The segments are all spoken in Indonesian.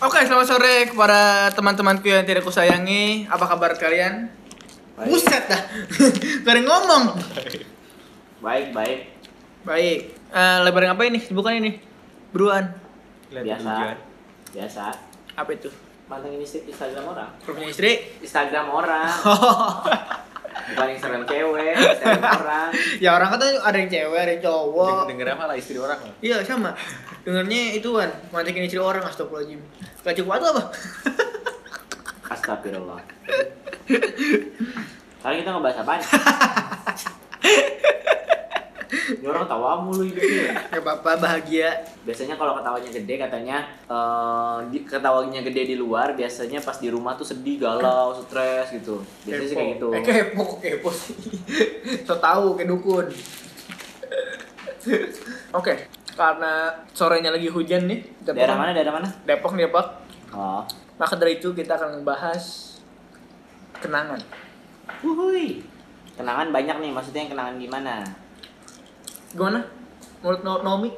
Oke, selamat sore kepada teman-temanku yang tidak kusayangi. Apa kabar kalian? Baik. Buset dah. Yang ngomong. Baik, baik. Baik. Eh, lebar ngapain nih? Bukan ini. Beruan. Biasa. Biasa. Apa itu? Mantengin istri Instagram orang. Punya istri? Instagram orang. Bukan Instagram cewek, Instagram orang. ya orang kata ada yang cewek, ada yang cowok. Dengernya malah istri orang loh. Iya sama. Dengarnya ituan, mantekin istri orang astagfirullahaladzim. Gak cukup atau apa? Astagfirullah. Sekarang kita ngebahas apa? Ini orang tawa mulu hidupnya. Gak apa-apa, bahagia. Biasanya kalau ketawanya gede katanya eh, di, ketawanya gede di luar, biasanya pas di rumah tuh sedih, galau, stres gitu. Biasanya sih kayak gitu. Eh kepo, kepo sih. so tau kayak dukun. Oke, karena sorenya lagi hujan nih. Depok Daerah kan- mana? Daerah mana? Depok nih Depok. Oh. Maka dari itu kita akan membahas kenangan. Wuhui. Kenangan banyak nih, maksudnya yang kenangan gimana? Gimana? Menurut No- Nomi?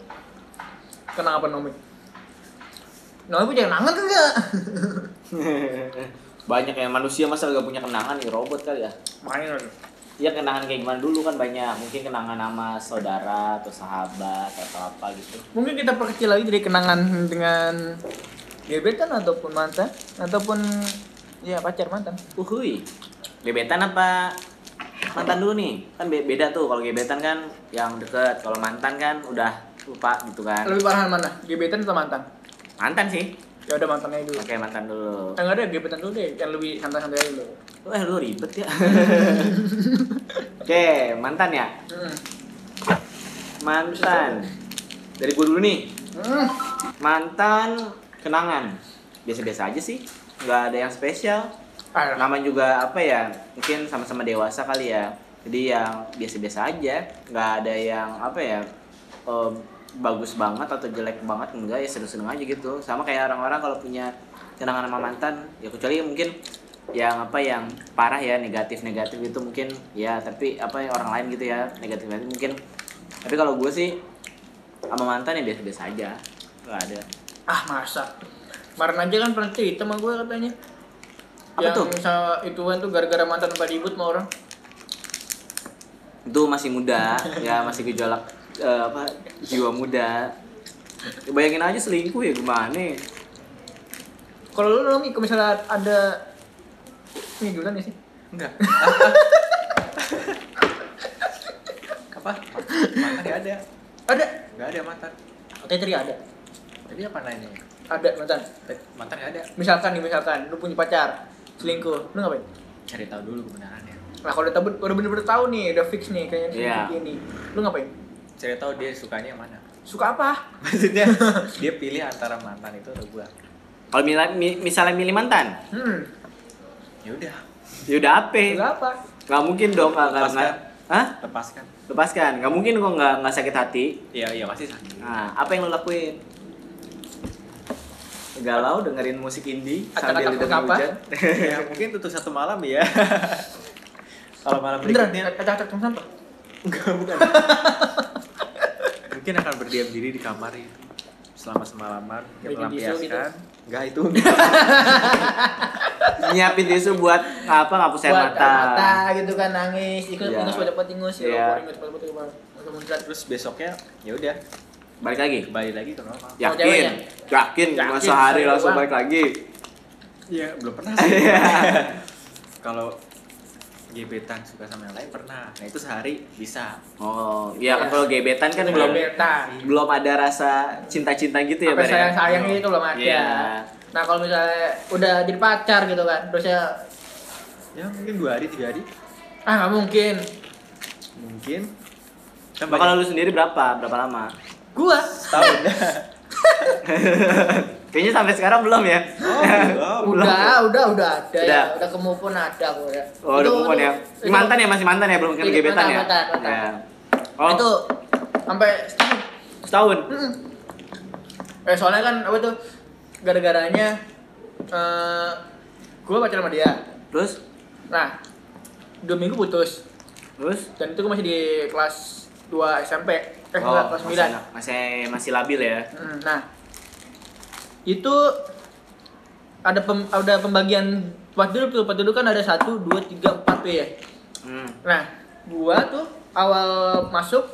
Kenang apa Nomi? Nomi punya kenangan kan enggak? banyak ya manusia masa gak punya kenangan nih robot kali ya? Main Iya kenangan kayak gimana dulu kan banyak, mungkin kenangan sama saudara atau sahabat atau apa gitu. Mungkin kita perkecil lagi jadi kenangan dengan gebetan ataupun mantan ataupun ya pacar mantan. Uhui. Gebetan apa mantan dulu nih? Kan be- beda tuh kalau gebetan kan yang deket, kalau mantan kan udah lupa gitu kan. Lebih parah mana? Gebetan atau mantan? Mantan sih. Ya udah mantannya dulu. Oke, mantan dulu. Yang ada gebetan dulu deh, yang lebih santai-santai aja dulu. Wah, lu ribet ya. Oke, mantan ya. Hmm. Mantan. Dari gue dulu nih. Hmm. Mantan kenangan. Biasa-biasa aja sih. nggak ada yang spesial. Ah, Nama juga apa ya? Mungkin sama-sama dewasa kali ya. Jadi yang biasa-biasa aja. nggak ada yang apa ya? eh, bagus banget atau jelek banget enggak ya seneng-seneng aja gitu. Sama kayak orang-orang kalau punya kenangan sama mantan, ya kecuali mungkin yang apa yang parah ya negatif-negatif itu mungkin ya tapi apa ya orang lain gitu ya negatif negatif mungkin tapi kalau gue sih sama mantan ya biasa-biasa aja nggak ada ah masa? Kemarin aja kan pernah cerita sama gue katanya. Apa yang tuh? Misal ituan tuh gara-gara mantan pada ribut sama orang. itu masih muda ya masih gejolak eh, apa jiwa muda bayangin aja selingkuh ya gimana Kalau lu Nomi, kalau misalnya ada ini duluan ya sih? Enggak. Apa? Mantan gak ada. Ada. Gak ada mantan. Tetri ada. Jadi apa nanya? Ada mantan. Mantan gak ada. Misalkan nih misalkan lu punya pacar selingkuh, lu ngapain? Cari tahu dulu kebenarannya. Nah kalau udah tahu udah bener-bener tahu nih, udah fix nih kayaknya seperti ini, lu ngapain? Cari tahu dia sukanya yang mana. Suka apa? Maksudnya dia pilih antara mantan itu atau gua. kalau mila- mi- misalnya milih mantan Hmm, Ya udah, ya udah apa suka apa? nggak mungkin dong nggak Lepaskan. nggak Hah? lepaskan. lepaskan nggak mungkin kok nggak nggak sakit hati Iya, iya pasti sakit. nah apa yang lo lakuin galau dengerin musik indie sambil Acak-acak dengerin apa? hujan ya mungkin untuk satu malam ya. Kalau malam Beneran? berikutnya Acak-acak tong sampah? enggak bukan. mungkin akan berdiam diri di kamar itu selama semalaman yang tisu gitu? melampiaskan. Enggak itu. nyiapin tisu buat apa ngapus air Buat mata air mata gitu kan nangis, ikut Iya. ingus cepet ingus ya, Iya. ingus. Terus besoknya ya udah balik lagi kembali lagi ke normal. yakin ceweknya? yakin Yakin, masa sehari saya langsung balik lagi Iya, belum pernah sih. Iya. Kalau gebetan suka sama yang lain pernah. Nah, itu sehari bisa. oh iya kan Iya. kalau gebetan kan belum Gebetan. belum ada rasa cinta-cinta gitu ya Apa ya? sayang sayang itu belum ada. Iya. Nah kalau misalnya udah jadi pacar gitu kan, terusnya Ya mungkin dua hari, tiga hari. ah nggak mungkin. Mungkin. Kan kalau lu sendiri berapa berapa lama Gua tahun. kayaknya sampai sekarang belum ya oh, udah, udah, udah ada Udah. ya, udah kemove pun ada gua ya. oh udah on ya itu- mantan ya masih mantan ya belum kan Iya, gebetan mantan, ya mantan, mantan. Ya. oh Itu sampai setahun. setahun Mm-mm. Eh soalnya kan apa tuh gara-garanya eh gue pacaran sama dia. terus Nah dua minggu putus terus dan itu gue masih di kelas 2 SMP eh oh, enggak kelas masih, 9 anak- masih masih labil ya Hmm, nah itu ada pem- ada pembagian tempat duduk tuh tempat duduk kan ada satu dua tiga empat tuh ya Hmm. nah gua tuh awal masuk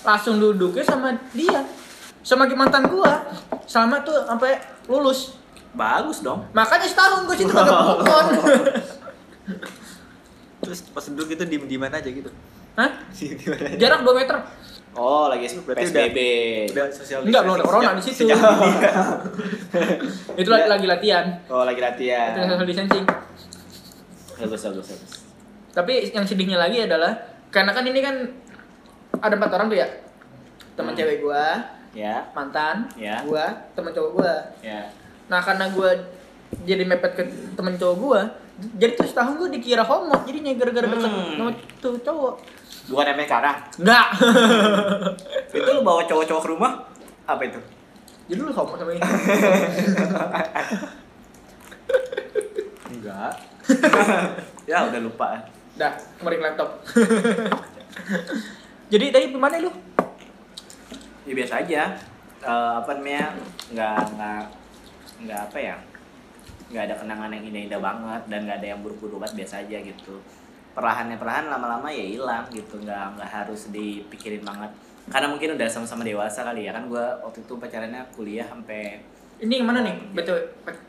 langsung duduknya sama dia sama mantan gua sama tuh sampai lulus Bagus dong. makanya setahun gua situ kagak pukul Terus pas duduk itu diem dieman aja gitu. Hah? Jarak 2 meter Oh, lagi Berarti PSBB. Udah sosial enggak belum ada corona di situ itu lagi, lagi latihan Oh, lagi itu latihan. social distancing Bagus, bagus, bagus. tapi yang sedihnya lagi adalah karena kan ini kan ada empat orang tuh ya teman Hmm. cewek gua Ya, mantan Ya. gua teman cowok gua ya. nah karena gua jadi mepet ke temen cowok gua jadi terus tahun gua dikira homo jadinya gara-gara deket Hmm. sama tuh cowok Bukan efek karah. enggak Itu lu bawa cowok-cowok ke rumah? Apa itu? jadi lu homo sama ini Enggak. ya, udah lupa. dah kemarin ke laptop jadi tadi gimana lu Ya biasa aja. Eh, apa namanya? Nggak nggak nggak apa ya? Nggak ada kenangan yang indah-indah banget dan nggak ada yang buruk-buruk banget biasa aja gitu. Perlahannya perlahan lama-lama ya hilang gitu. Nggak nggak harus dipikirin banget. Karena mungkin udah sama-sama dewasa kali ya kan gua waktu itu pacarannya kuliah sampai ini yang mana nih betul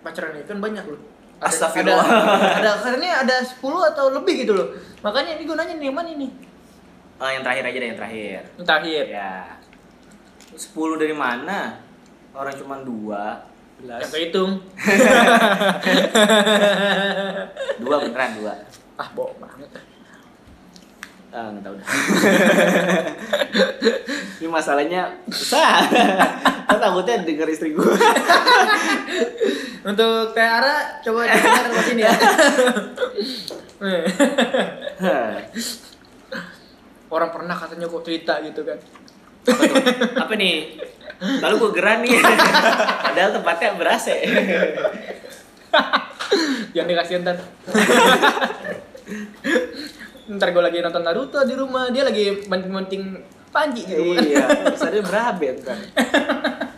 pacaran itu kan banyak loh ada, Astagfirullah. ada, ada katanya ada 10 atau lebih gitu loh makanya ini gue nanya nih yang mana ini Oh, yang terakhir aja deh yang terakhir. yang terakhir Ya. 10 dari mana? Orang cuma dua. yang kehitung Dua beneran dua. Ah bohong banget Ah, nggak tahu dah. Ini masalahnya susah. Aku takutnya denger istri gue. Untuk Teh Ara, coba dengar ke sini ya. Orang pernah katanya kok cerita gitu kan. Apa tuh? Apa nih? Lalu gue geran nih. Padahal tempatnya ber-AC. Yang dikasih ntar. ntar gue lagi nonton Naruto di rumah, dia lagi banting-banting panji di rumah. iya, misalnya berabe kan.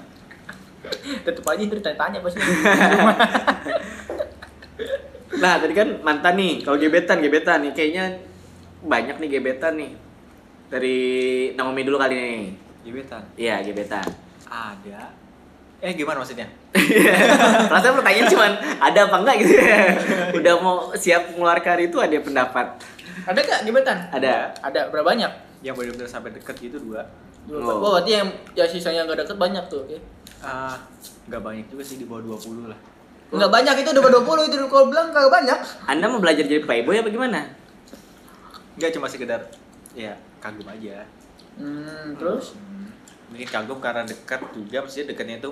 Tetep aja ntar tanya-tanya pasti. Nah, tadi kan mantan nih. Kalau gebetan, gebetan nih kayaknya banyak nih gebetan nih. Dari Naomi dulu kali nih. Gebetan. Iya, gebetan. Ada. Eh gimana maksudnya? Rasanya pertanyaan cuman ada apa enggak gitu ya. Udah mau siap mengeluarkan itu ada pendapat. Ada gak gebetan? Ada. Ada berapa banyak? Yang benar-benar sampai deket gitu dua. Dua. Oh. Oh. berarti yang ya sisanya nggak deket banyak tuh. Ya. Ah, nggak banyak juga sih di bawah 20 lah. Nggak banyak itu udah 20 itu kalau bilang kagak banyak. Anda mau belajar jadi playboy apa gimana? Enggak cuma sekedar ya kagum aja. Hmm, terus? Hmm, mungkin kagum karena dekat juga maksudnya dekatnya itu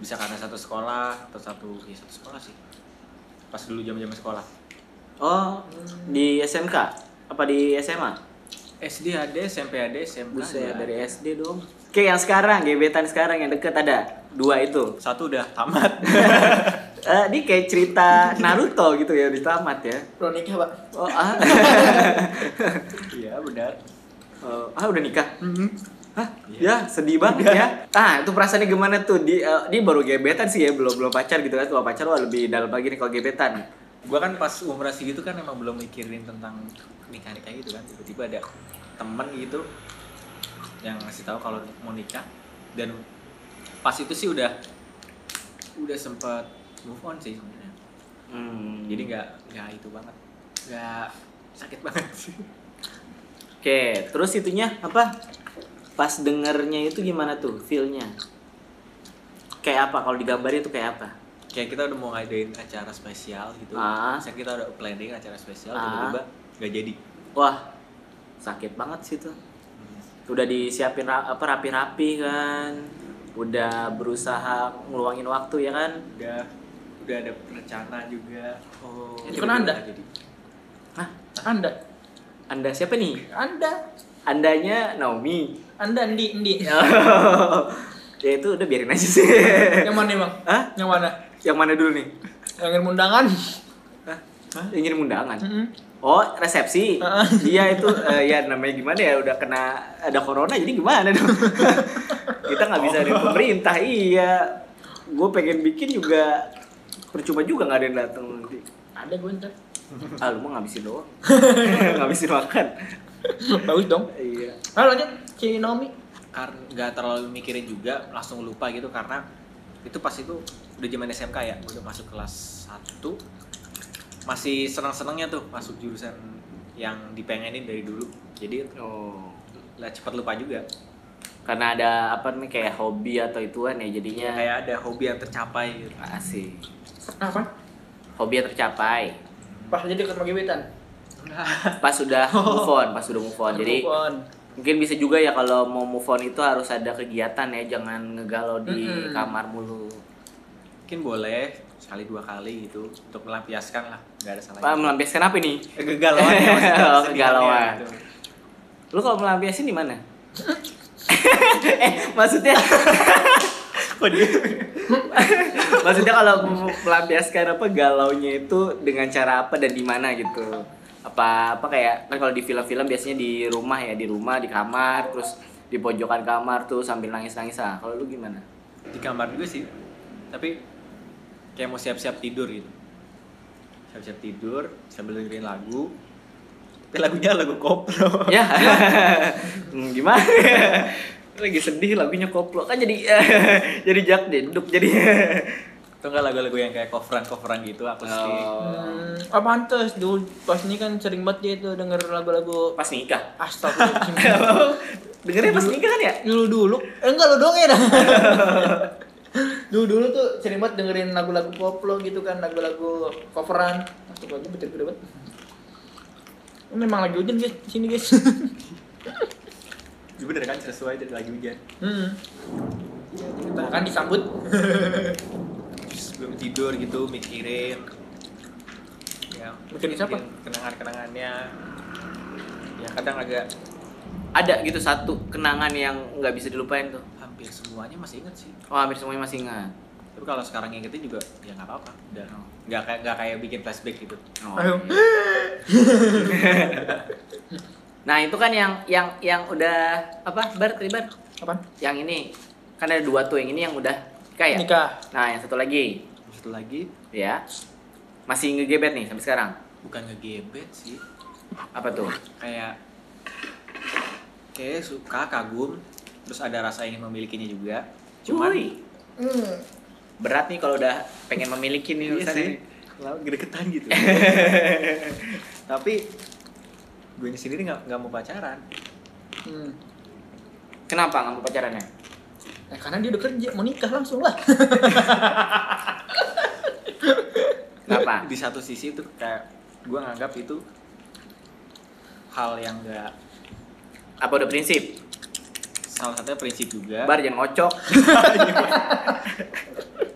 bisa karena satu sekolah atau satu ya satu sekolah sih. Pas dulu zaman-zaman sekolah. Oh, di SMK? Apa di SMA? SD ada, SMP ada, SMK Buset, ada. dari SD dong. Oke, yang sekarang, gebetan sekarang yang deket ada dua itu. Satu udah tamat. Eh, ini kayak cerita Naruto gitu ya, udah tamat ya. Belum nikah, Pak. Oh, ah. Iya, benar. Oh, ah udah nikah? Hah? Iya. Ya, sedih banget ya. Ah, itu perasaannya gimana tuh? Di eh, dia baru gebetan sih ya, belum belum pacar gitu kan. Kalau pacar wah lebih dalam lagi nih kalau gebetan. Gua kan pas umur segitu kan emang belum mikirin tentang nikah nikah gitu kan. Tiba-tiba ada temen gitu yang ngasih tahu kalau mau nikah dan pas itu sih udah udah sempat move on sih sebenarnya. Hmm. Jadi nggak nggak itu banget, nggak sakit banget sih. Oke, terus itunya apa? Pas dengernya itu gimana tuh feel-nya? Kayak apa kalau digambarin itu kayak apa? Kayak kita udah mau ngadain acara spesial gitu. Ah. Misalnya kita udah planning acara spesial, Ah. tiba-tiba nggak jadi. Wah, sakit banget sih tuh. Udah disiapin ra- apa rapi-rapi kan. Udah berusaha ngeluangin waktu ya kan? Udah udah ada rencana juga. Oh. Itu kan Anda? jadi. Hah? Anda. Anda siapa nih? Anda. Andanya Naomi. Anda Andi, Andi. ya itu udah biarin aja sih. Yang mana, Bang? Hah? Yang mana? Yang mana dulu nih? Yang ngirim undangan. Hah? Yang ngirim undangan? Mm-mm. Oh, resepsi. Iya itu eh, ya namanya gimana ya udah kena ada corona jadi gimana dong? Kita nggak bisa dari pemerintah. Iya. Gue pengen bikin juga percuma juga nggak ada yang datang nanti Ada gue ntar. ah lu mau ngabisin doang ngabisin makan Bagus dong. iya. Ayo lanjut. Si Naomi. karena nggak terlalu mikirin juga langsung lupa gitu karena itu pas itu udah zaman SMK ya udah masuk kelas 1 masih senang-senangnya tuh masuk jurusan yang dipengenin dari dulu. Jadi oh. lah cepat lupa juga. Karena ada apa nih kayak hobi atau ituan ya jadinya. Kayak ada hobi yang tercapai gitu. Asik. Apa? hobi yang tercapai. Pas jadi ketemu gebetan. pas sudah move on pas sudah move on jadi Move on. mungkin bisa juga ya kalau mau move on itu harus ada kegiatan ya jangan ngegalau di Mm-mm. kamar mulu mungkin boleh sekali dua kali gitu untuk melampiaskan lah nggak ada Pak, salahnya melampiaskan apa nih Eh, kegalauan ya, maksudnya, Oh, kegalauan. gitu. lu kalau melampiasin di mana eh maksudnya maksudnya kalau melampiaskan apa galaunya itu dengan cara apa dan di mana gitu apa apa kayak kan kalau di film-film biasanya di rumah ya di rumah di kamar terus di pojokan kamar tuh sambil nangis-nangis. Ah kalau lu gimana? Di kamar juga sih tapi kayak mau siap-siap tidur gitu. Siap-siap tidur sambil dengerin lagu. Tapi lagunya lagu koplo. Ya. Hmm, gimana? Lagi sedih lagunya koplo. Kan jadi jadi jak jadi itu enggak lagu-lagu yang kayak coveran coveran gitu akustik. Oh. Hmm, ah pantes. Dulu pas ini kan sering banget dia tuh denger lagu-lagu pas nikah? Astagfirullahaladzim. dengernya pas nikah kan ya? dulu dulu. Eh enggak lo dong ya. Dulu dulu tuh sering banget dengerin lagu-lagu koplo gitu kan lagu-lagu coveran. Astagfirullahaladzim betul betul banget memang lagi hujan guys sini guys. Ya bener kan sesuai dari lagi hujan. Hmm. kita akan disambut sebelum tidur gitu mikirin. Ya Mikirin siapa? kenangan kenangannya ya. Kadang agak ada gitu satu kenangan yang nggak bisa dilupain tuh. Hampir semuanya masih inget sih. Oh hampir semuanya masih ingat. Tapi kalau sekarang ingetin juga ya nggak apa-apa. Udah nggak kayak nggak kayak bikin flashback gitu. Oh, Ayo. iya. nah itu kan yang yang yang udah apa bar? Tadi bar? Apaan? Yang ini. Kan ada dua tuh yang ini yang udah nikah ya? Nikah. Nah yang satu lagi satu lagi ya masih ngegebet nih sampai sekarang bukan ngegebet sih apa tuh kayak kayak suka kagum terus ada rasa ingin memilikinya juga cuman hmm. berat nih kalau udah pengen memiliki nih Iya urusan sih. gregetan gitu. Tapi gue sendiri nggak nggak mau pacaran. Hmm. kenapa nggak mau pacarannya Nah, karena dia udah kerja mau nikah langsung lah Di satu sisi tuh kayak gue nganggap itu hal yang nggak apa udah prinsip salah satunya prinsip juga. bar jangan ngocok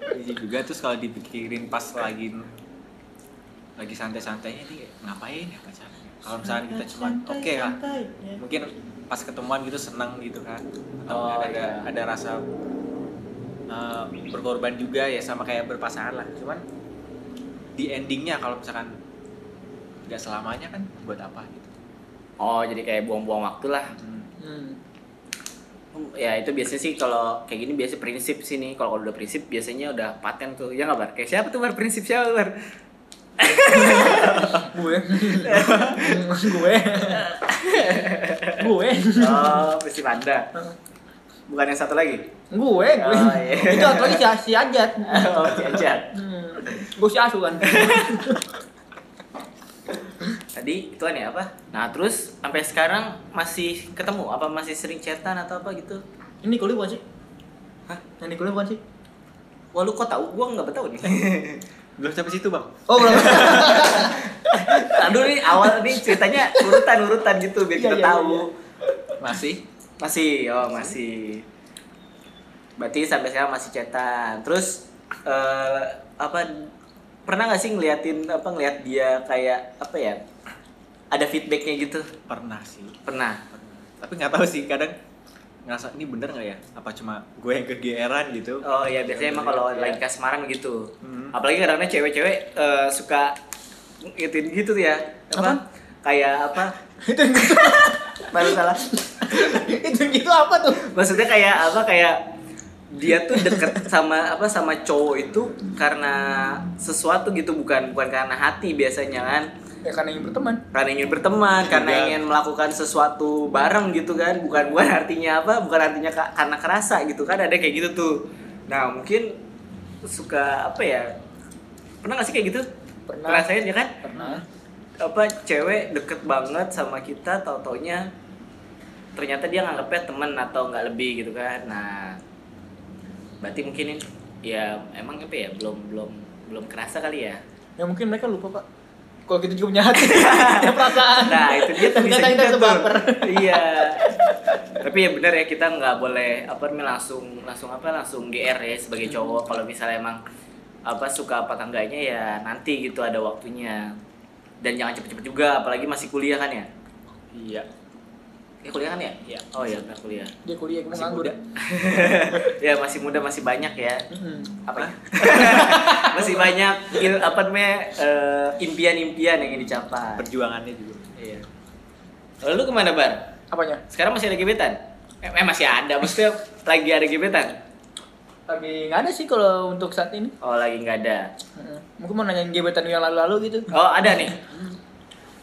prinsip juga terus kalau dipikirin pas lagi lagi santai-santainya nih ngapain ya pacaran? Kalau misalnya kita cuma oke lah Ya. mungkin pas ketemuan gitu senang gitu kan atau Oh, ada iya. ada rasa uh, berkorban juga ya sama kayak berpasangan lah cuman di endingnya kalau misalkan nggak selamanya kan buat apa gitu. Oh jadi kayak buang-buang waktu lah. Hmm. Hmm. ya itu biasanya sih kalau kayak gini biasa prinsip sih nih. Kalau udah prinsip biasanya udah paten tuh. Ya nggak bar? Kayak siapa tuh bar? Prinsip siapa bar? Gue. Gue. Gue. Oh prinsip anda bukan yang satu lagi? Gue gue. Oh, iya. itu atau lagi si, si Ajat. Oh si Ajat. Hmm. gue si Asu kan tadi itu ya apa? Nah terus sampai sekarang masih ketemu? Apa masih sering chatan atau apa gitu? Ini kuliah bukan sih? Hah? yang di kuliah bukan sih? Wah lu kok tahu gua nggak tahu nih. Belum sampai situ bang. Oh belum. Aduh nih awal nih ceritanya urutan urutan gitu biar Iya, kita iya, tahu. iya. masih masih oh masih. berarti sampai sekarang masih chatan terus eh, apa pernah nggak sih ngeliatin apa ngeliat dia kayak apa ya ada feedbacknya gitu? Pernah sih. Pernah? Pernah. tapi nggak tahu sih kadang ngerasa ini bener nggak ya? Apa cuma gue yang kegeeran gitu? Oh iya biasanya emang kalau Iya. lagi kasmaran gitu. Hmm. apalagi kadang-kadang cewek-cewek eh, suka ngituin gitu ya. Apa? Apaan? Kayak apa? Baru salah. Itu gitu apa tuh? Maksudnya kayak apa? Kayak dia tuh deket sama apa sama cowok itu karena sesuatu gitu bukan bukan karena hati biasanya kan. Ya karena ingin berteman. Karena ingin berteman karena Iya. ingin melakukan sesuatu bareng gitu kan. Bukan bukan artinya apa? Bukan artinya ka- karena kerasa gitu kan. Ada kayak gitu tuh. Nah mungkin suka apa ya? Pernah gak sih kayak gitu? Pernah. ngerasain ya kan? Pernah apa cewek deket banget sama kita tau taunya ternyata dia nganggapnya temen atau nggak lebih gitu kan. Nah berarti mungkin ini ya emang apa ya belum belum belum kerasa kali ya. Ya mungkin mereka lupa pak. Kalau kita juga punya hati punya perasaan. Nah itu dia tuh bisa kita sebaper. iya. Tapi ya benar ya kita nggak boleh apa langsung langsung apa langsung gr ya sebagai cowok. Kalau misalnya emang apa suka apa tangganya ya nanti gitu ada waktunya dan jangan cepet-cepet juga apalagi masih kuliah kan ya iya Eh, kuliah kan ya? Iya. Oh iya, benar kuliah. dia kuliah Masih nganggur muda. ya masih muda, masih banyak ya. Mm-mm. Apa? ya? masih banyak il- apa namanya eh, impian-impian yang ingin dicapai. perjuangannya juga Iya. Lalu lu ke mana bar? apanya Sekarang masih ada gebetan? Eh, eh, masih ada, maksudnya lagi ada gebetan? Lagi nggak ada sih kalau untuk saat ini Oh lagi nggak ada. Mungkin mau nanyain gebetan yang lalu-lalu gitu Oh ada nih.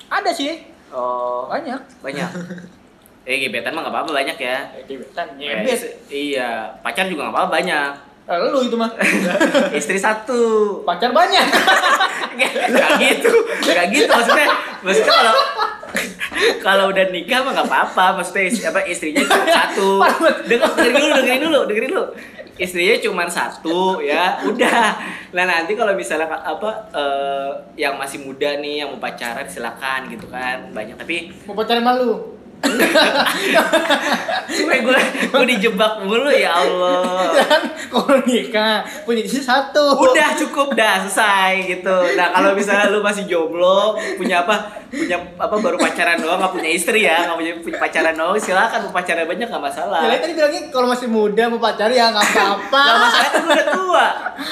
ada sih Oh banyak banyak. Eh gebetan mah nggak apa-apa banyak ya. Eh, gebetan Eh, ngebet is- iya, pacar juga nggak apa-apa banyak. lalu itu mah Istri satu. pacar banyak Gak gitu, gak gitu maksudnya. Maksudnya kalau kalau udah nikah mah nggak apa-apa. Maksudnya apa istrinya cuma satu. Dengar dengerin dulu, dengerin dulu, dengerin dulu. Istrinya cuma satu ya, udah. Nah nanti kalau misalnya apa eh, yang masih muda nih yang mau pacaran silakan gitu kan. Banyak. Tapi mau pacaran malu supaya gue gue dijebak mulu ya Allah. kan kalau nikah punya istri satu. Udah cukup dah selesai gitu. Nah kalau misalnya lu masih jomblo punya apa punya apa baru pacaran doang nggak punya istri ya nggak punya, punya pacaran doang silakan mau pacaran banyak nggak masalah. Ya, lain tadi bilangnya kalau masih muda mau pacaran ya nggak apa-apa. nggak masalah kan gue udah tua.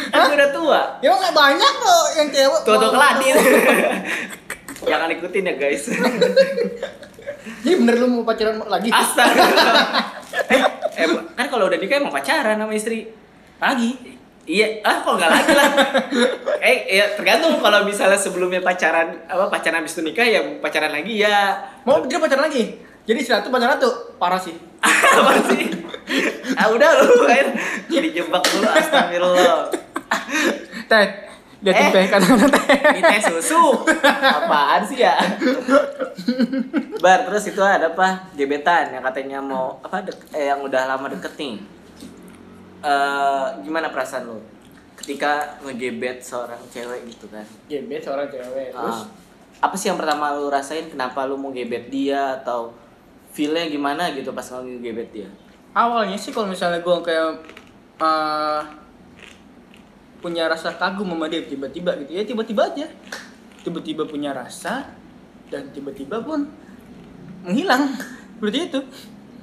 Kan gue udah tua. Ya nggak banyak loh yang cewek. tua tua mau- keladi jangan ikutin ya guys Jadi bener lu mau pacaran lagi? astaga eh, eh, kan kalau udah nikah emang pacaran sama istri Lagi. Iya, ah kok nggak lagi lah. eh, ya tergantung kalau misalnya sebelumnya pacaran apa pacaran habis itu nikah ya pacaran lagi ya. Mau dia pacaran lagi? Jadi istri satu pacaran satu parah sih. apa sih? Ah udah lu kan dijebak dulu astagfirullah. Teh, liatin Eh. teh kata-kata teh. Ini teh susu. Apaan sih ya? Bar, terus itu ada apa? Gebetan yang katanya mau apa dek, eh, yang udah lama deket nih. Eh, gimana perasaan lu ketika ngegebet seorang cewek gitu kan? Gebet seorang cewek. Terus Ah, apa sih yang pertama lu rasain kenapa lu mau gebet dia atau feelnya gimana gitu pas lu ngegebet dia? awalnya sih kalau misalnya gue kayak eh, punya rasa kagum sama dia tiba-tiba gitu. Ya tiba-tiba aja. Tiba-tiba punya rasa dan tiba-tiba pun menghilang. Seperti itu.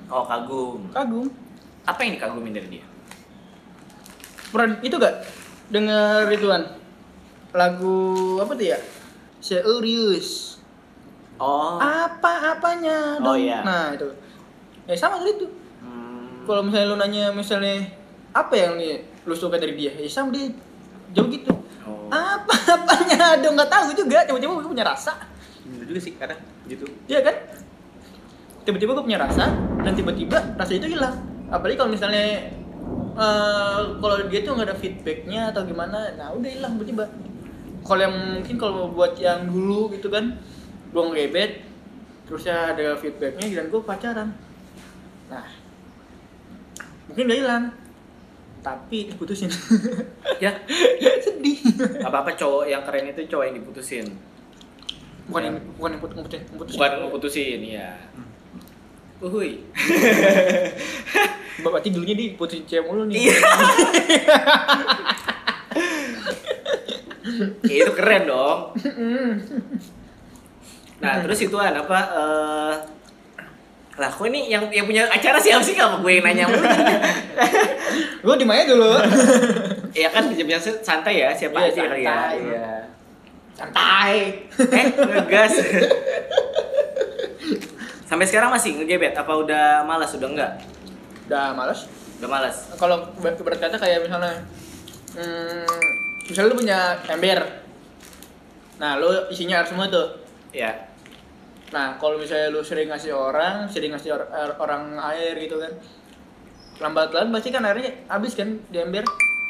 Oh kagum. kagum. Apa yang dikagumin dari dia? pernah itu gak denger ituan. Lagu apa tuh ya? Serius Oh. apa apanya Oh, dong iya. nah itu. Ya sama tadi itu. Hmm. kalau misalnya lu nanya misalnya apa yang nih lu suka dari dia? Ya sama dia jauh gitu. Oh. apa apanya? Dong nggak tahu juga. Tiba-tiba gue punya rasa. Bener juga sih kadang gitu. Iya kan? Tiba-tiba gue punya rasa dan tiba-tiba rasa itu hilang. Apalagi kalau misalnya eh, kalau dia tuh nggak ada feedbacknya atau gimana nah udah hilang tiba-tiba. Kalau yang mungkin kalau buat yang dulu gitu kan gue ngebet terusnya ada feedbacknya dan gue pacaran. Nah mungkin udah hilang tapi diputusin Ya, sedih apa-apa cowok yang keren itu cowok yang diputusin. bukan Ya. yang bukan yang put- putusin putusin Bukan ngeputusin, ya. Uhuy. berarti dulunya diputusin cewek mulu nih Iya. Ya, itu keren dong. Nah, terus ituan apa eh lah ini yang yang punya acara siapa sih? Kalau gue yang nanya mulu? Gue di mana dulu? Ya kan biasa santai ya siapa Iya, aja kali ya. santai. iya. Santai. Eh ngegas. Sampai sekarang masih ngegebet? Apa udah malas? Udah enggak? Udah males Udah males. kalau ber- berkata kayak misalnya hmm, misalnya lu punya ember. Nah lu isinya air semua tuh. Ya. Nah kalau misalnya lu sering ngasih orang sering ngasih or- air- orang air gitu kan lambat laun pasti kan airnya habis kan di ember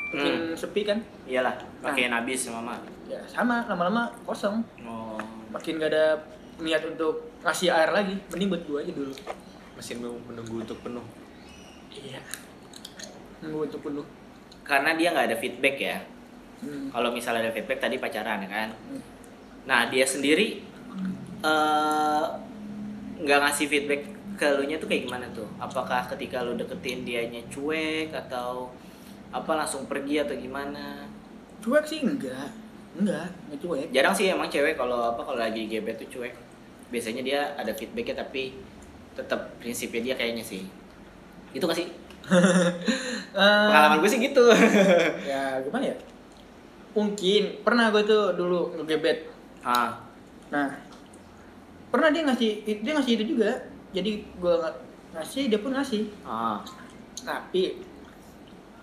makin sepi kan Iyalah, makin habis mama. ya sama lama-lama kosong Oh. makin gak ada niat untuk ngasih air lagi mending buat gua aja dulu Mesin menunggu untuk penuh. iya nunggu untuk penuh Karena dia nggak ada feedback ya. hmm. Kalau misalnya ada feedback tadi pacaran kan. Hmm. Nah, dia sendiri eh nggak ngasih feedback ke lu nya tuh kayak gimana tuh? Apakah ketika lu deketin dianya cuek atau apa langsung pergi atau gimana? cuek sih enggak enggak enggak cuek Jarang sih emang cewek kalau apa kalau lagi gebet tuh cuek. Biasanya dia ada feedbacknya tapi tetap prinsipnya dia kayaknya sih. Itu gak sih? Eh, Pengalaman gue sih gitu. ya gimana ya mungkin pernah gue tuh dulu ngegebet ah, nah pernah dia ngasih dia ngasih itu juga jadi gue ngasih dia pun ngasih ah. tapi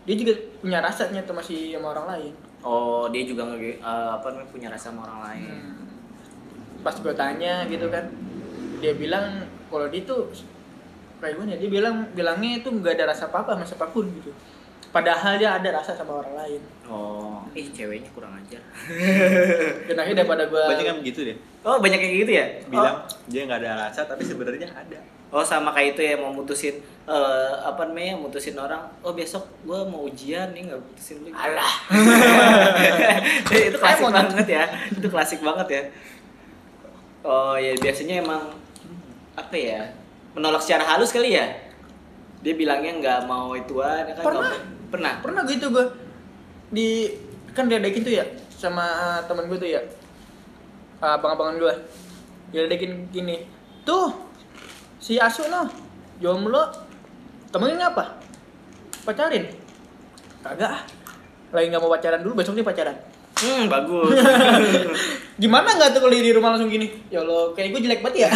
dia juga punya rasanya tuh masih sama orang lain Oh, dia juga nge eh, apa namanya punya rasa sama orang lain. Hmm. pas gue tanya gitu kan dia bilang kalau dia tuh kayak gimana ya, dia bilang bilangnya itu nggak ada rasa apa apa sama siapa pun gitu padahal dia ada rasa sama orang lain Oh, ih ceweknya kurang ajar. dan akhirnya daripada gue Banyak yang begitu deh. Oh, banyak kayak gitu ya? Bilang dia nggak ada rasa tapi sebenarnya ada. Oh, sama kayak itu ya mau mutusin eh, apa namanya? mutusin orang. Oh, besok gua mau ujian nih nggak mutusin lu. alah itu klasik banget ya. Itu klasik banget ya. Oh, ya biasanya emang apa ya? Menolak secara halus kali ya? Dia bilangnya nggak mau ituan, ya kan Pernah. Pernah. pernah gitu gue di kan diadakin tuh ya sama temen gue tuh ya. Abang-abangan gue diadakin gini tuh si Asu noh jomblo. Temennya apa? Pacarin? Kagak ah. Lagi nggak mau pacaran dulu besok dia pacaran. Hmm, bagus. gimana nggak tuh kalau di rumah langsung gini? Ya Allah kayak gue jelek banget ya.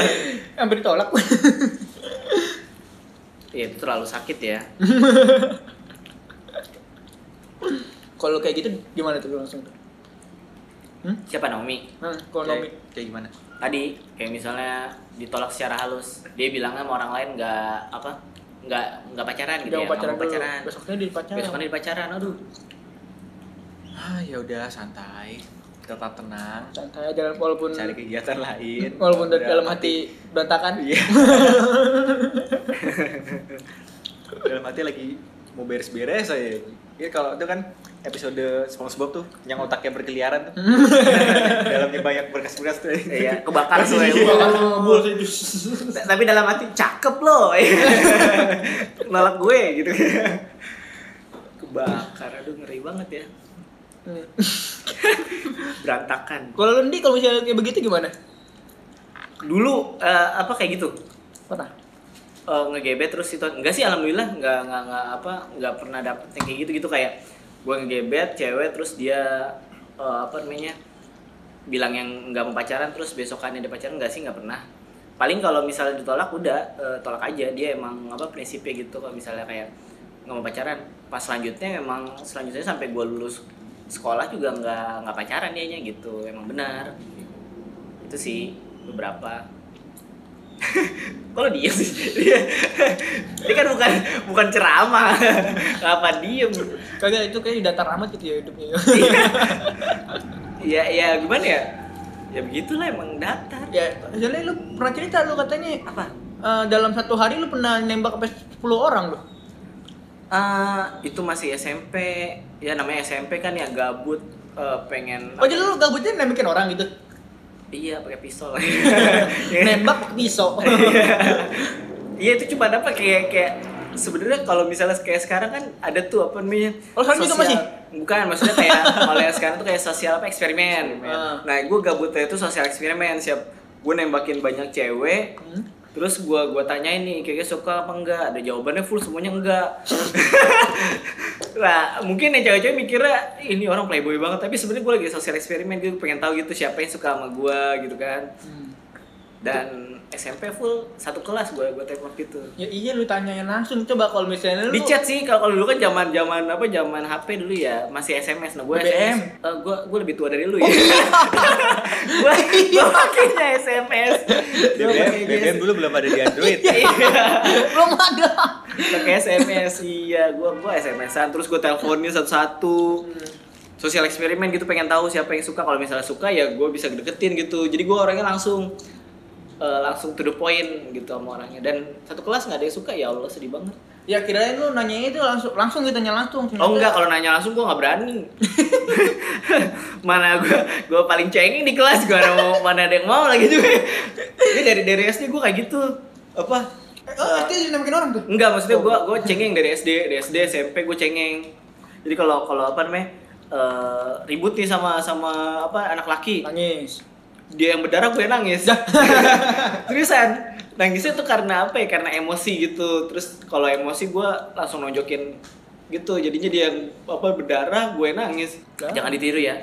Hampir ditolak. Iya, itu terlalu sakit ya. kalau kayak gitu gimana tuh langsung tuh hmm? Siapa Naomi? Nah, kalau Kayak, Nomi kayak gimana? tadi kayak misalnya ditolak secara halus dia bilangnya sama orang lain nggak apa nggak nggak pacaran gitu Jangan ya nggak pacaran dulu. pacaran Besoknya di pacaran. besoknya di pacaran aduh Ah ya udah santai, tetap tenang, Santai aja walaupun cari kegiatan lain. walaupun dari Udah. dalam hati berantakan. Iya. dalam hati lagi mau beres-beres saya. Ya kalau itu kan episode SpongeBob tuh yang otaknya berkeliaran tuh. Dalamnya banyak berkas-berkas tuh. iya kebakar tuh ya tapi dalam hati cakep loh. Nolak gue gitu. Kebakar aduh ngeri banget ya. Berantakan. Kalau lu Ndi kalau misalnya kayak begitu gimana? dulu eh, apa kayak gitu? Pernah. Eh, ngegebet terus itu. Enggak sih alhamdulillah nggak nggak nggak apa nggak pernah dapet yang kayak gitu gitu kayak gue ngegebet cewek terus dia eh, apa namanya bilang yang nggak mau pacaran terus besokannya dia pacaran nggak sih nggak pernah. Paling kalau misalnya ditolak udah eh, tolak aja. Dia emang apa prinsipnya gitu kalau misalnya kayak nggak mau pacaran. Pas selanjutnya emang selanjutnya sampai gue lulus sekolah juga nggak nggak pacaran dianya gitu. Emang benar. Itu sih beberapa kalau diem sih? Dia, dia kan bukan bukan ceramah. Apa diem? Kagak itu kayak datar amat gitu ya hidupnya. ya. Ya gimana ya? Ya begitulah emang datar. Ya, soalnya lu pernah cerita lu katanya apa? eh, dalam satu hari lu pernah nembak sampai 10 orang lu. Ah, itu masih SMP ya namanya SMP kan ya gabut eh, pengen Oh jadi lu gabutnya nembakin orang gitu? Iya pakai pistol Nembak pakai pisau. iya itu cuma apa kayak kayak sebenarnya kalau misalnya kayak sekarang kan ada tuh apa namanya Oh, sekarang juga masih? bukan maksudnya kayak kalau yang sekarang tuh kayak sosial apa eksperimen Ah. nah gue gabutnya itu sosial eksperimen siap gue nembakin banyak cewek Hmm? Terus gue gua tanyain nih kayaknya suka apa enggak? Ada jawabannya full semuanya enggak. Nah mungkin ya cewek-cewek mikirnya ini orang playboy banget. Tapi sebenarnya gue lagi sosial eksperimen gue pengen tahu gitu siapa yang suka sama gue gitu kan. Hmm. Dan SMP full satu kelas gue gue tembak gitu Ya iya lu tanyain langsung. Coba kalau misalnya lu di chat sih kalau kalau dulu kan zaman zaman apa zaman HP dulu ya masih SMS nah gue BBM. SMS Eh, gue gue lebih tua dari lu ya. Gue gue pakainya SMS BBM, BBM dulu belum ada di Android. iya. Belum ada. pakai SMS iya. Gue gue SMS-an terus gue teleponin satu-satu. Sosial eksperimen gitu pengen tahu siapa yang suka. Kalau misalnya suka ya gue bisa deketin gitu. Jadi gue orangnya langsung eh, langsung to the point gitu sama orangnya dan satu kelas nggak ada yang suka ya Allah sedih banget Ya kirain lu nanya itu langsung langsung gitu nanya langsung. Oh enggak, kalau nanya langsung gue nggak berani. mana gue gue paling cengeng di kelas gue mau mana ada yang mau lagi juga. Ini dari dari SD gue kayak gitu. Apa? Oh, itu dinamakin orang tuh. Enggak, maksudnya gue gue cengeng dari SD, dari SD SMP gue cengeng. Jadi kalau kalau apa namanya eh, ribut nih sama sama apa anak laki, Nangis. Dia yang berdarah gue yang nangis. Seriusan. Nangisnya tuh karena apa ya? Karena emosi gitu. Terus kalau emosi gue langsung nonjokin gitu. Jadinya dia yang apa berdarah, gue yang nangis. Lah. Jangan ditiru ya.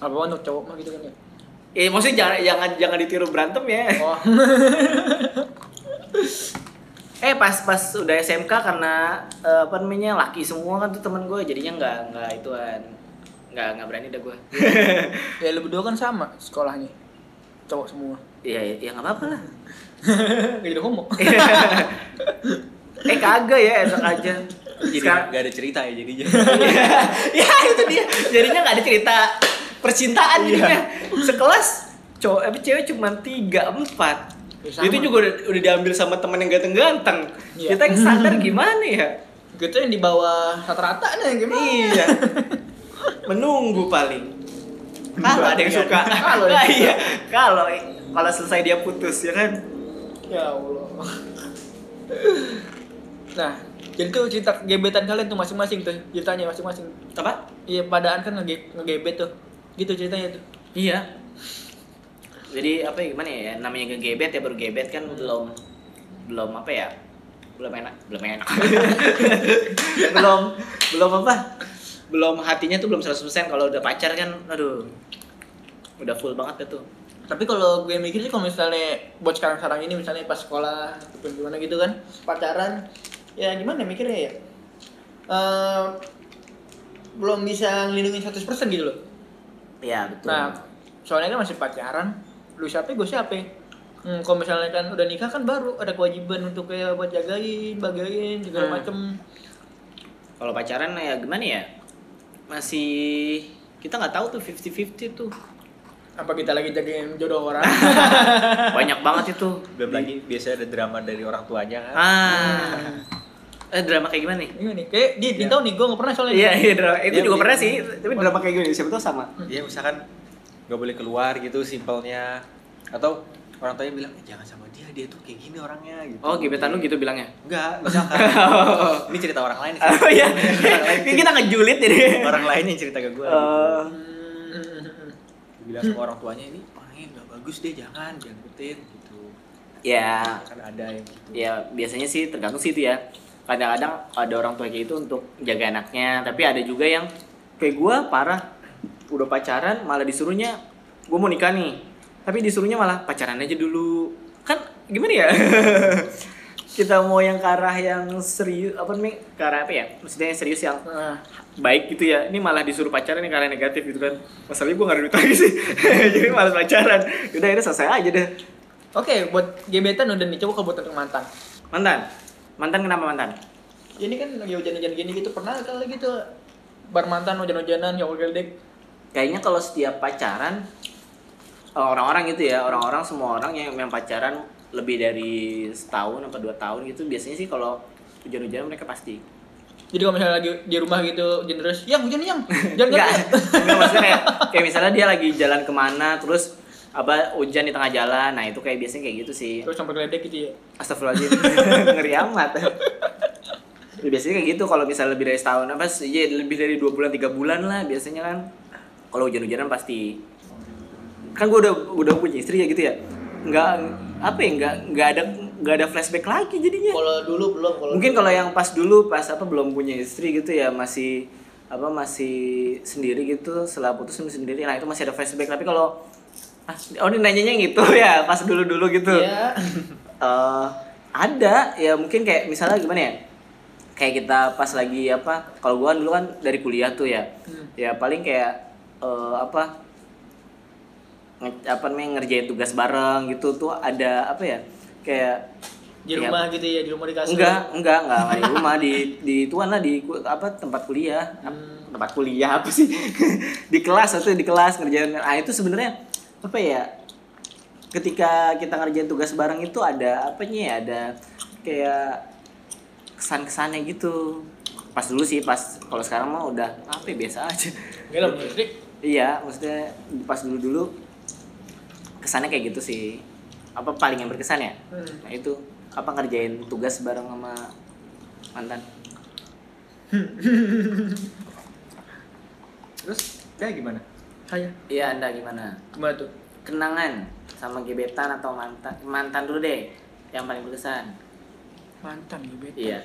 Apa untuk cowok mah gitu kan ya. Eh, maksudnya jangan jangan jangan ditiru berantem ya. Oh. Eh pas pas udah SMK karena eh, apa namanya laki semua kan tuh temen gue jadinya nggak nggak ituan nggak nggak berani dah gue. ya lu berdua kan sama sekolahnya. Cowok semua. Iya ya ya nggak apa-apa lah. Gak jadi homo. eh kagak ya enak aja. Jadi Sekarang- nggak ada cerita ya jadinya. ya itu dia jadinya nggak ada cerita percintaan jadinya sekelas cowok apa cewek cuma tiga empat Ya, itu juga udah, udah diambil sama teman yang ganteng-ganteng Iya. kita yang sadar gimana ya Gitu yang di bawah rata-rata nih gimana? iya menunggu paling. Kalau ada yang suka. Kalau Nah, iya. kalau kalau selesai dia putus ya kan? Ya Allah. Nah, jadi tuh cerita gebetan kalian tuh masing-masing tuh ceritanya masing-masing. apa? Iya, padaan kan nge ngegebet tuh. Gitu ceritanya tuh. iya. Jadi apa ya gimana ya? Namanya ngegebet ya baru gebet kan belum belum apa ya? Belum enak belum enak. Belum belum apa belum hatinya tuh belum 100% kalau udah pacar kan aduh udah full banget tuh Tapi kalau gue mikir sih kalau misalnya buat sekarang-sekarang ini misalnya pas sekolah ataupun gimana gitu kan, pacaran ya gimana ya mikirnya ya? Eh belum bisa ngelindungin 100% gitu loh. ya betul Nah, soalnya kan masih pacaran, lu siapa gue siapa. Hmm, kalau misalnya kan udah nikah kan baru ada kewajiban untuk kayak buat jagain, bagain segala Hmm. macem. kalau pacaran ya gimana ya masih kita nggak tahu tuh 50-50 tuh. Apa kita lagi jagain jodoh orang? banyak banget itu. Belum lagi biasanya ada drama dari orang tuanya kan. ah. Eh drama kayak gimana nih? Ini nih, kayak dia, dia tahu nih, gue gak pernah soalnya. iya iya drama itu Iya, juga iya. pernah sih. Tapi drama kayak gini siapa tuh sama. Dia misalkan nggak boleh keluar gitu simpelnya. Atau orang tuanya bilang "Eh, jangan sama dia dia tuh kayak gini orangnya gitu. oh gebetan lu gitu bilangnya Enggak, misalkan. ini cerita orang lain. sih. oh iya Orang lain kita ngejulit jadi orang lain yang cerita ke gue. Eh, Hmm. bilang sama orang tuanya ini orangnya nggak bagus deh jangan jangan ikutin gitu. ya Kan ada yang gitu. ya biasanya sih tergantung sih itu ya kadang-kadang ada orang tua kayak itu untuk jaga anaknya tapi ada juga yang kayak gua parah udah pacaran malah disuruhnya gue mau nikah nih tapi disuruhnya malah pacaran aja dulu. Kan gimana ya? Kita mau yang ke arah yang serius apa nih ke arah apa ya? Maksudnya yang serius yang Nah, baik gitu ya. Ini malah disuruh pacaran nih karena negatif gitu kan. Masalahnya gue gak ada duit lagi sih. Jadi malas pacaran. Udah akhirnya selesai aja deh. Oke, buat gebetan udah nih, coba kalau buat mantan. mantan? Mantan kenapa mantan? Ini kan lagi hujan-hujan gini gitu, pernah kali gitu. Bar mantan hujan-hujanan, yang geldek. kayaknya kalau setiap pacaran orang-orang gitu ya orang-orang semua orang yang yang pacaran lebih dari setahun atau dua tahun gitu biasanya sih kalau hujan-hujan mereka pasti. Jadi kalau misalnya lagi di rumah gitu, hujan terus, yang hujan yang, jangan enggak geldek. enggak maksudnya kayak kayak misalnya dia lagi jalan ke mana terus apa hujan di tengah jalan nah itu kayak biasanya kayak gitu sih. Terus sampai geledek gitu ya. Astagfirullahaladzim ngeri amat. Ya, biasanya kayak gitu kalau misalnya lebih dari setahun apa sih ya lebih dari dua bulan tiga bulan lah biasanya kan. Kalau hujan-hujanan pasti kan gue udah udah punya istri ya gitu ya. Nggak apa ya nggak nggak ada nggak ada flashback lagi jadinya. Kalau dulu belum, kalau mungkin kalau yang pas dulu pas apa belum punya istri gitu ya masih apa masih sendiri gitu setelah putus sendiri. Nah itu masih ada flashback. Tapi kalau Ah, oh ini nanyanya gitu ya pas dulu dulu gitu. Iya. Eh, ada ya mungkin kayak misalnya gimana ya? Kayak kita pas lagi apa kalau gua kan dulu kan dari kuliah tuh ya. Hmm. ya paling kayak eh, apa apa namanya ngerjain tugas bareng gitu tuh ada apa ya kayak Di ya, rumah gitu ya, di rumah di kasur. enggak enggak enggak enggak di rumah di di tuan lah di apa tempat kuliah Hmm. tempat kuliah apa sih di kelas atau di kelas ngerjain ah itu sebenarnya apa ya ketika kita ngerjain tugas bareng itu ada apanya ya ada kayak kesan kesannya gitu pas dulu sih pas kalau sekarang mah udah apa ya, biasa aja listrik. iya maksudnya pas dulu dulu kesannya kayak gitu sih apa paling yang berkesan ya Hmm. nah itu apa ngerjain tugas bareng sama mantan Terus kayak gimana? Saya. iya anda gimana Gimana tuh? kenangan sama gebetan atau mantan mantan dulu deh yang paling berkesan Mantan gitu. iya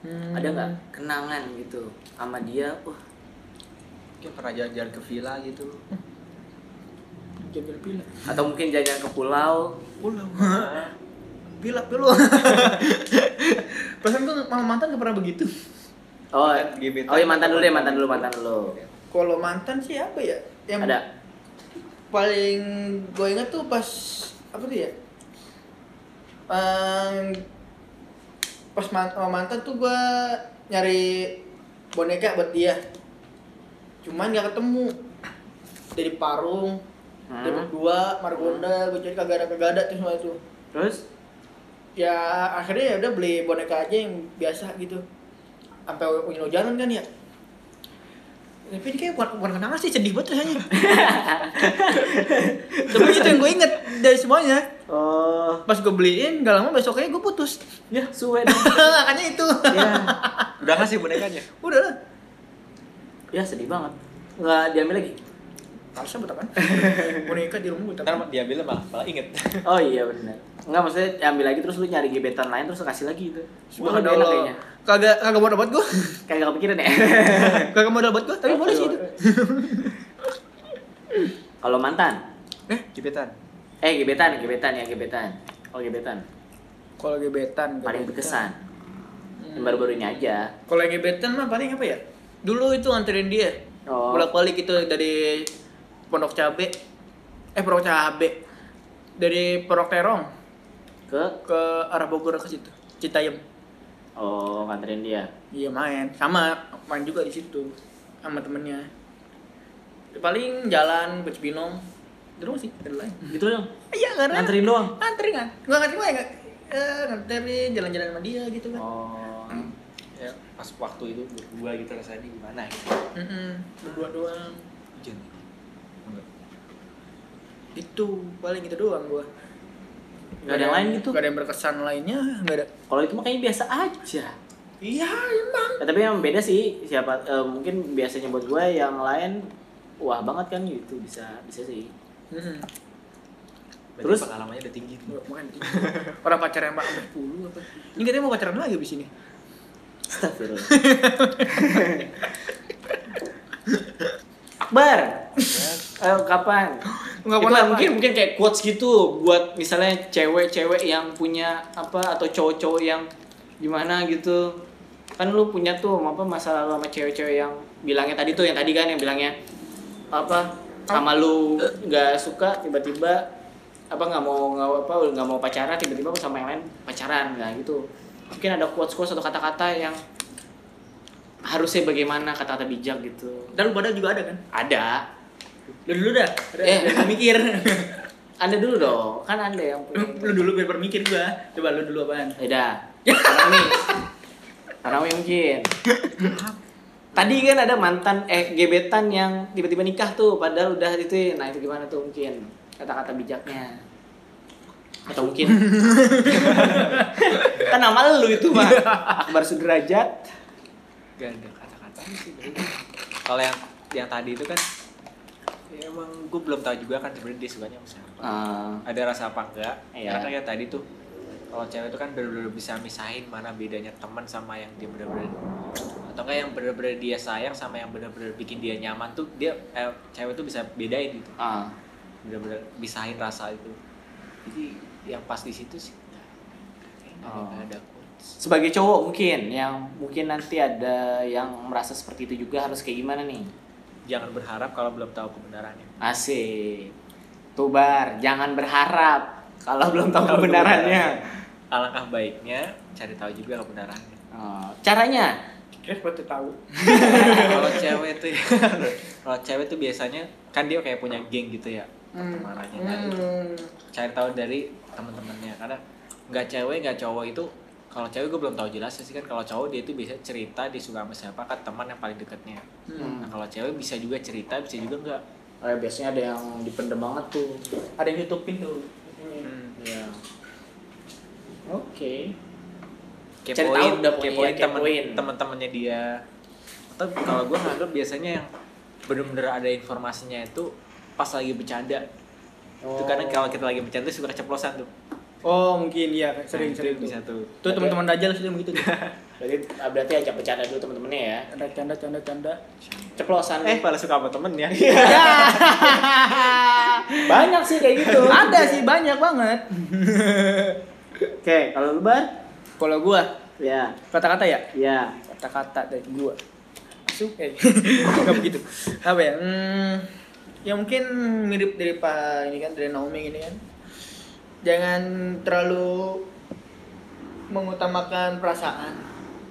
Hmm. ada nggak kenangan gitu sama dia wah Mungkin pernah jalan-jalan ke villa gitu. Jalan pila. atau mungkin jajan ke pulau Pulau. Pila pila. Perasaan gua sama mantan gak pernah begitu. oh Gebetan. oh iya mantan dulu deh mantan dulu mantan dulu Kalau mantan sih apa ya? Yang ada paling gue inget tuh pas apa tuh ya? Pang pas man- sama mantan tuh gue nyari boneka buat dia. Cuman gak ketemu. Dari Parung, Hmm. Depok 2, Margonda, gue cari kagak ada kagak ada tuh semua itu. terus Ya akhirnya ya udah beli boneka aja yang biasa gitu. Sampai hujan kan ya. Tapi ini kayak bukan, bukan kenangan sih, sedih banget rasanya. Tapi itu yang gue inget dari semuanya. oh Pas gue beliin, gak lama besoknya gue putus. ya suwe dong Makanya itu. ya Udah ngasih bonekanya? Udah lah. ya sedih banget nggak diambil lagi Harusnya buat apaan? Boneka di rumah Ntar apaan? diambil malah malah inget. oh iya benar nggak maksudnya ambil lagi terus lu nyari gebetan lain terus kasih lagi gitu Gua lebih enak Subhanallah. kayaknya Kagak kagak mau dapat gue. kayak gak kepikiran ya Kagak mau dapat gue, tapi boleh sih itu. kalau mantan Eh, Gebetan. eh gebetan gebetan ya gebetan oh gebetan kalau gebetan paling berkesan Hmm. yang baru-baru ini aja Kalau yang gebetan mah paling apa ya? Dulu itu anterin dia. Oh. Bolak-balik itu dari Pondok Cabe. Eh, Pondok Cabe. Dari Pondok Terong ke ke arah Bogor ke situ. Citayam. oh nganterin dia Iya main. Sama main juga di situ sama temennya. Paling jalan ke Cibinong. Terus sih, ada lain. gitu dong Iya, karena nganterin doang Nganterin kan? Gua nganterin gua ya nggak- eh, nganterin jalan-jalan sama dia gitu kan. oh Ya pas waktu itu berdua gitu rasanya gimana gitu. Mm-mm, berdua doang. Hujan. Itu paling itu doang gua. Nggak ada yang lain gitu? Gak ada yang berkesan lainnya, nggak ada. kalau itu mah kayaknya biasa aja Iya, emang. Ya, tapi yang beda sih siapa eh, mungkin biasanya buat gue yang lain wah banget kan gitu bisa bisa sih. Berarti Terus? pengalamannya udah tinggi tuh. Makanya gitu. Orang pacaran mbak sampai 10 apa. Ini katanya mau pacaran lagi di sini. Astagfirullah Akbar Ayo kapan? Nggak Itu pernah, mungkin mungkin kayak quotes gitu buat misalnya cewek-cewek yang punya apa atau cowok-cowok yang gimana gitu. Kan lu punya tuh apa masa lalu sama cewek-cewek yang bilangnya tadi tuh yang tadi kan yang bilangnya apa sama lu nggak suka tiba-tiba apa nggak mau nggak apa nggak mau pacaran tiba-tiba sama yang lain pacaran nggak gitu mungkin ada quotes quotes atau kata-kata yang harusnya bagaimana kata-kata bijak gitu Dan lu pada juga ada kan? ada Lu dulu dah. Ada, Eh. gua mikir. anda dulu dong kan anda yang punya lu dulu biar bermikir gua. Coba lu dulu apaan? beda Rami Rami mungkin tadi kan ada mantan eh gebetan yang tiba-tiba nikah tuh padahal udah itu nah itu gimana tuh mungkin kata-kata bijaknya atau mungkin kan nama lu itu mah Akbar Sudrajat Gak ada kata-kata sih. Kalau yang yang tadi itu kan ya emang gue belum tahu juga kan sebenarnya dia sukanya sama siapa. Ah, Ada rasa apa enggak? Iya. Karena kayak tadi tuh kalau cewek itu kan benar-benar bisa misahin mana bedanya teman sama yang dia benar-benar atau enggak yang benar-benar dia sayang sama yang benar-benar bikin dia nyaman tuh dia eh, cewek tuh bisa bedain gitu. ah. benar-benar bisahin rasa itu jadi yang pas di situ sih Oh. ada. Sebagai cowok mungkin yang mungkin nanti ada yang merasa seperti itu juga harus kayak gimana nih? Jangan berharap kalau belum tahu kebenarannya Asik. Tubar, jangan berharap kalau belum tahu Tahu kebenarannya. alangkah baiknya cari tahu juga kebenarannya Oh, caranya? Kira seperti tahu. kalau cewek tuh ya, kalau cewek tuh biasanya kan dia kayak punya geng gitu ya temanannya kan Hmm. cari tahu dari teman-temannya karena nggak cewek nggak cowok itu kalau cewek gue belum tahu jelas sih kan kalau cowok dia itu bisa cerita dia suka sama siapa kan teman yang paling dekatnya Hmm. nah kalau cewek bisa juga cerita bisa juga enggak Oh, ya, biasanya ada yang dipendem banget tuh. Ada yang tutupin tuh. Ya. Oke. Cari kepoin tahu udah kepoin temen kepoin. teman-temannya dia atau kalau gue nganggap biasanya yang bener-bener ada informasinya itu pas lagi bercanda itu kadang kalau kita lagi bercanda suka keceplosan tuh Oh mungkin iya sering Nah, sering itu bisa tuh. tuh teman-teman Dajjal sih begitu. Berarti, ah, berarti ajak bercanda dulu temen-temennya ya. Ada canda canda canda. Ceplosan. eh pada suka sama temen ya Banyak sih kayak gitu. Ada sih banyak banget. Oke, kalau lu bar? Kalau gua Ya. kata-kata ya, Ya. kata-kata dari gua. Masuk eh nggak begitu. Apa ya? Hmm, ya mungkin mirip dari Pak ini kan dari Naomi ini kan. Jangan terlalu mengutamakan perasaan.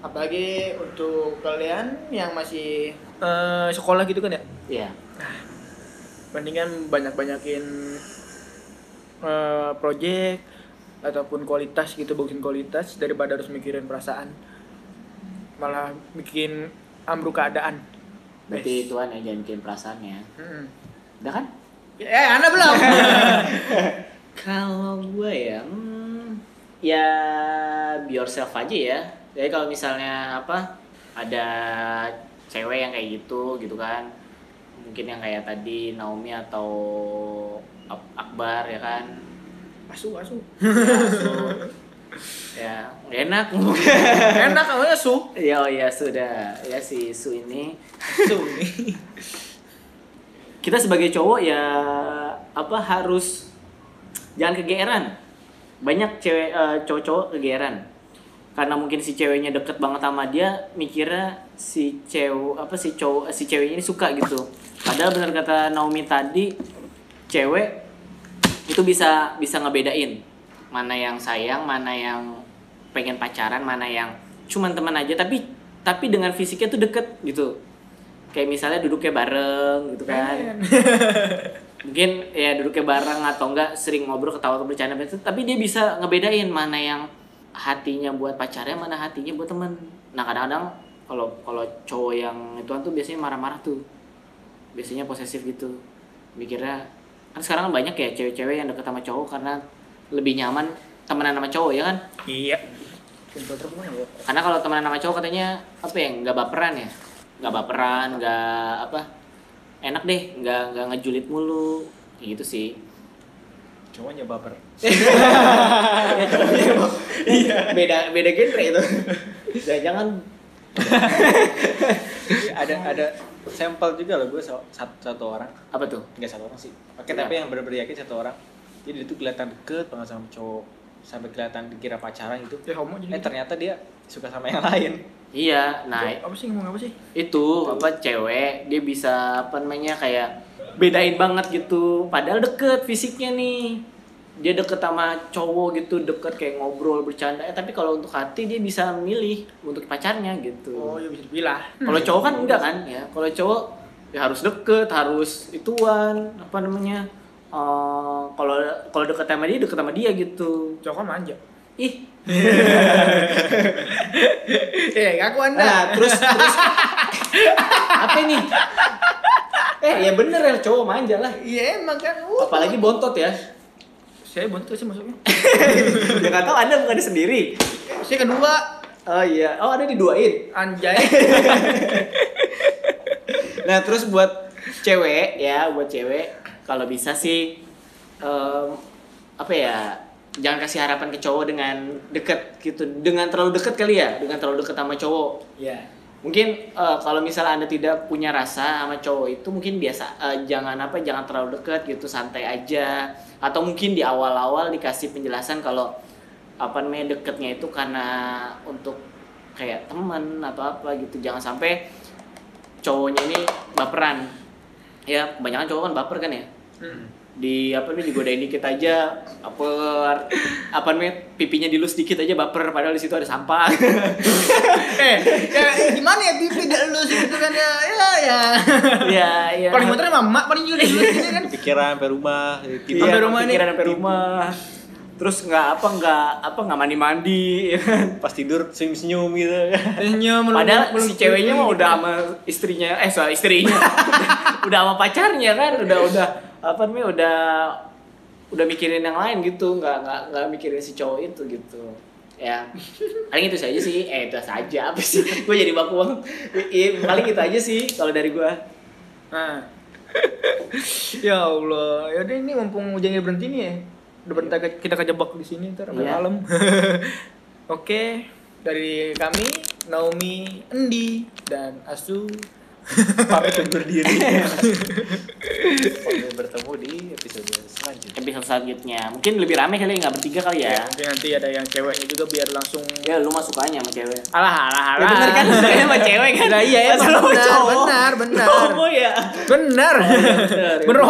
Apalagi untuk kalian yang masih eh, sekolah gitu kan ya. Iya. mendingan banyak-banyakin eh, project ataupun kualitas gitu bagusin kualitas daripada harus mikirin perasaan malah bikin ambruk keadaan Berarti Tuhan yang jangan bikin perasaannya. Mm-mm. Udah kan? eh anda belum Kalau gue ya, hmm, ya be yourself aja ya. Jadi kalau misalnya apa ada cewek yang kayak gitu gitu kan, mungkin yang kayak tadi Naomi atau Ak- Akbar ya kan, asu asu. Ya nggak enak. enak awalnya su ya oh ya sudah ya si Su ini. Su nih kita sebagai cowok ya apa harus jangan kegeeran. Banyak cewek eh, cowok-cowok kegeeran. Karena mungkin si ceweknya deket banget sama dia mikirnya si cewek apa si cowok si ceweknya ini suka gitu. Padahal benar kata Naomi tadi cewek itu bisa bisa ngebedain mana yang sayang mana yang pengen pacaran mana yang cuman teman aja. Tapi tapi dengan fisiknya tuh deket gitu. Kayak misalnya duduknya bareng gitu kan mungkin ya duduknya bareng atau enggak sering ngobrol ketawa atau bercanda tapi dia bisa ngebedain mana yang hatinya buat pacarnya mana hatinya buat temen. Nah kadang-kadang kalau kalau cowok yang ituan tuh biasanya marah-marah tuh. Biasanya posesif gitu. Mikirnya kan sekarang kan banyak ya cewek-cewek yang deket sama cowok karena lebih nyaman temenan sama cowok ya kan? Iya. Ya? karena kalau temenan sama cowok katanya apa ya nggak baperan ya? Nggak baperan nggak apa enak deh nggak nggak ngejulit mulu. Kayak gitu sih. Cowoknya baper. Ya cowoknya emang beda beda genre itu. Jangan jangan. Ada ada sampel juga loh gue satu, satu orang. Apa tuh? Nggak satu orang sih. Oke Iya. tapi yang benar-benar yakin satu orang. Jadi dia tuh kelihatan deket banget sama cowok. Sampai kelihatan dikira pacaran gitu. Ya homo eh ternyata dia suka sama yang lain. Iya nah apa sih ngomong apa sih? itu apa cewek dia bisa apa namanya kayak bedain banget gitu. Padahal deket fisiknya nih. Dia deket sama cowok gitu deket kayak ngobrol bercanda. Eh, tapi kalau untuk hati dia bisa milih untuk pacarnya gitu. Oh ya bisa dipilah. Kalau cowok kan enggak kan ya. Kalau cowok ya harus deket harus ituan apa namanya eh, kalau kalau deket sama dia deket sama dia gitu. Cowok kan manja. Ih eh ngaku anda. Nah terus terus. Apa nih eh ya bener ya cowok manja lah. Iya emang kan. Uh. apalagi bontot ya. Saya bontot sih masuknya ya nggak tahu anda bukan sendiri. Saya kedua. Oh iya. Oh ada diduain? Anjay. Nah terus buat cewek ya buat cewek kalau bisa sih em, apa ya jangan kasih harapan ke cowok dengan deket gitu. Dengan terlalu deket kali ya? Dengan terlalu deket sama cowok. Ya mungkin eh, kalau misalnya anda tidak punya rasa sama cowok itu mungkin biasa eh, jangan apa jangan terlalu dekat gitu santai aja. Atau mungkin di awal-awal dikasih penjelasan kalau apa namanya deketnya itu karena untuk kayak teman atau apa gitu. Jangan sampai cowoknya ini baperan. Ya kebanyakan cowok kan baper kan ya? Hmm. Di apa nih digodain dikit aja baper apa namanya pipinya dilus dikit aja baper padahal di situ ada sampah. Eh ya gimana ya pipi gak lulus gitu kan ya ya ya. Ya ya paling motornya mama paling juga lulus gitu kan. Pikiran sampai rumah tiba iya, sampai rumah nih. pikiran sampai rumah. terus nggak apa nggak apa nggak mandi mandi pas tidur senyum senyum gitu. Senyum padahal si ceweknya mah udah sama istrinya eh soal istrinya. Udah sama pacarnya kan udah udah apa namanya udah udah mikirin yang lain gitu nggak nggak nggak mikirin si cowok itu gitu ya paling itu saja sih eh itu saja apa sih gue jadi baku banget Iya, paling itu aja sih kalau dari gue Nah. ya Allah, ya udah ini mumpung hujannya berhenti nih ya. Udah bentar kita kejebak di sini ntar sampai Iya. malam. Oke, dari kami Naomi, Endi dan Asu. Pamit undur diri sampai bertemu di episode selanjutnya episode selanjutnya mungkin lebih rame kali ya, nggak bertiga kali ya Mungkin nanti ada yang ceweknya juga biar langsung ya lu mah sukanya sama cewek alah alah alah. Ya bener kan, sukanya sama cewek kan? Lah iya Masa emang lu benar, benar, benar. Homo ya Benar. benar, ya. Bener.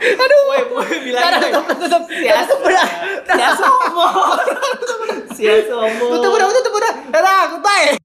Aduh. Woi, woi, bilang tutup, tutup. Sia Udah. Sia somo Sia somo Tutup udah, tutup udah. Udah, goodbye.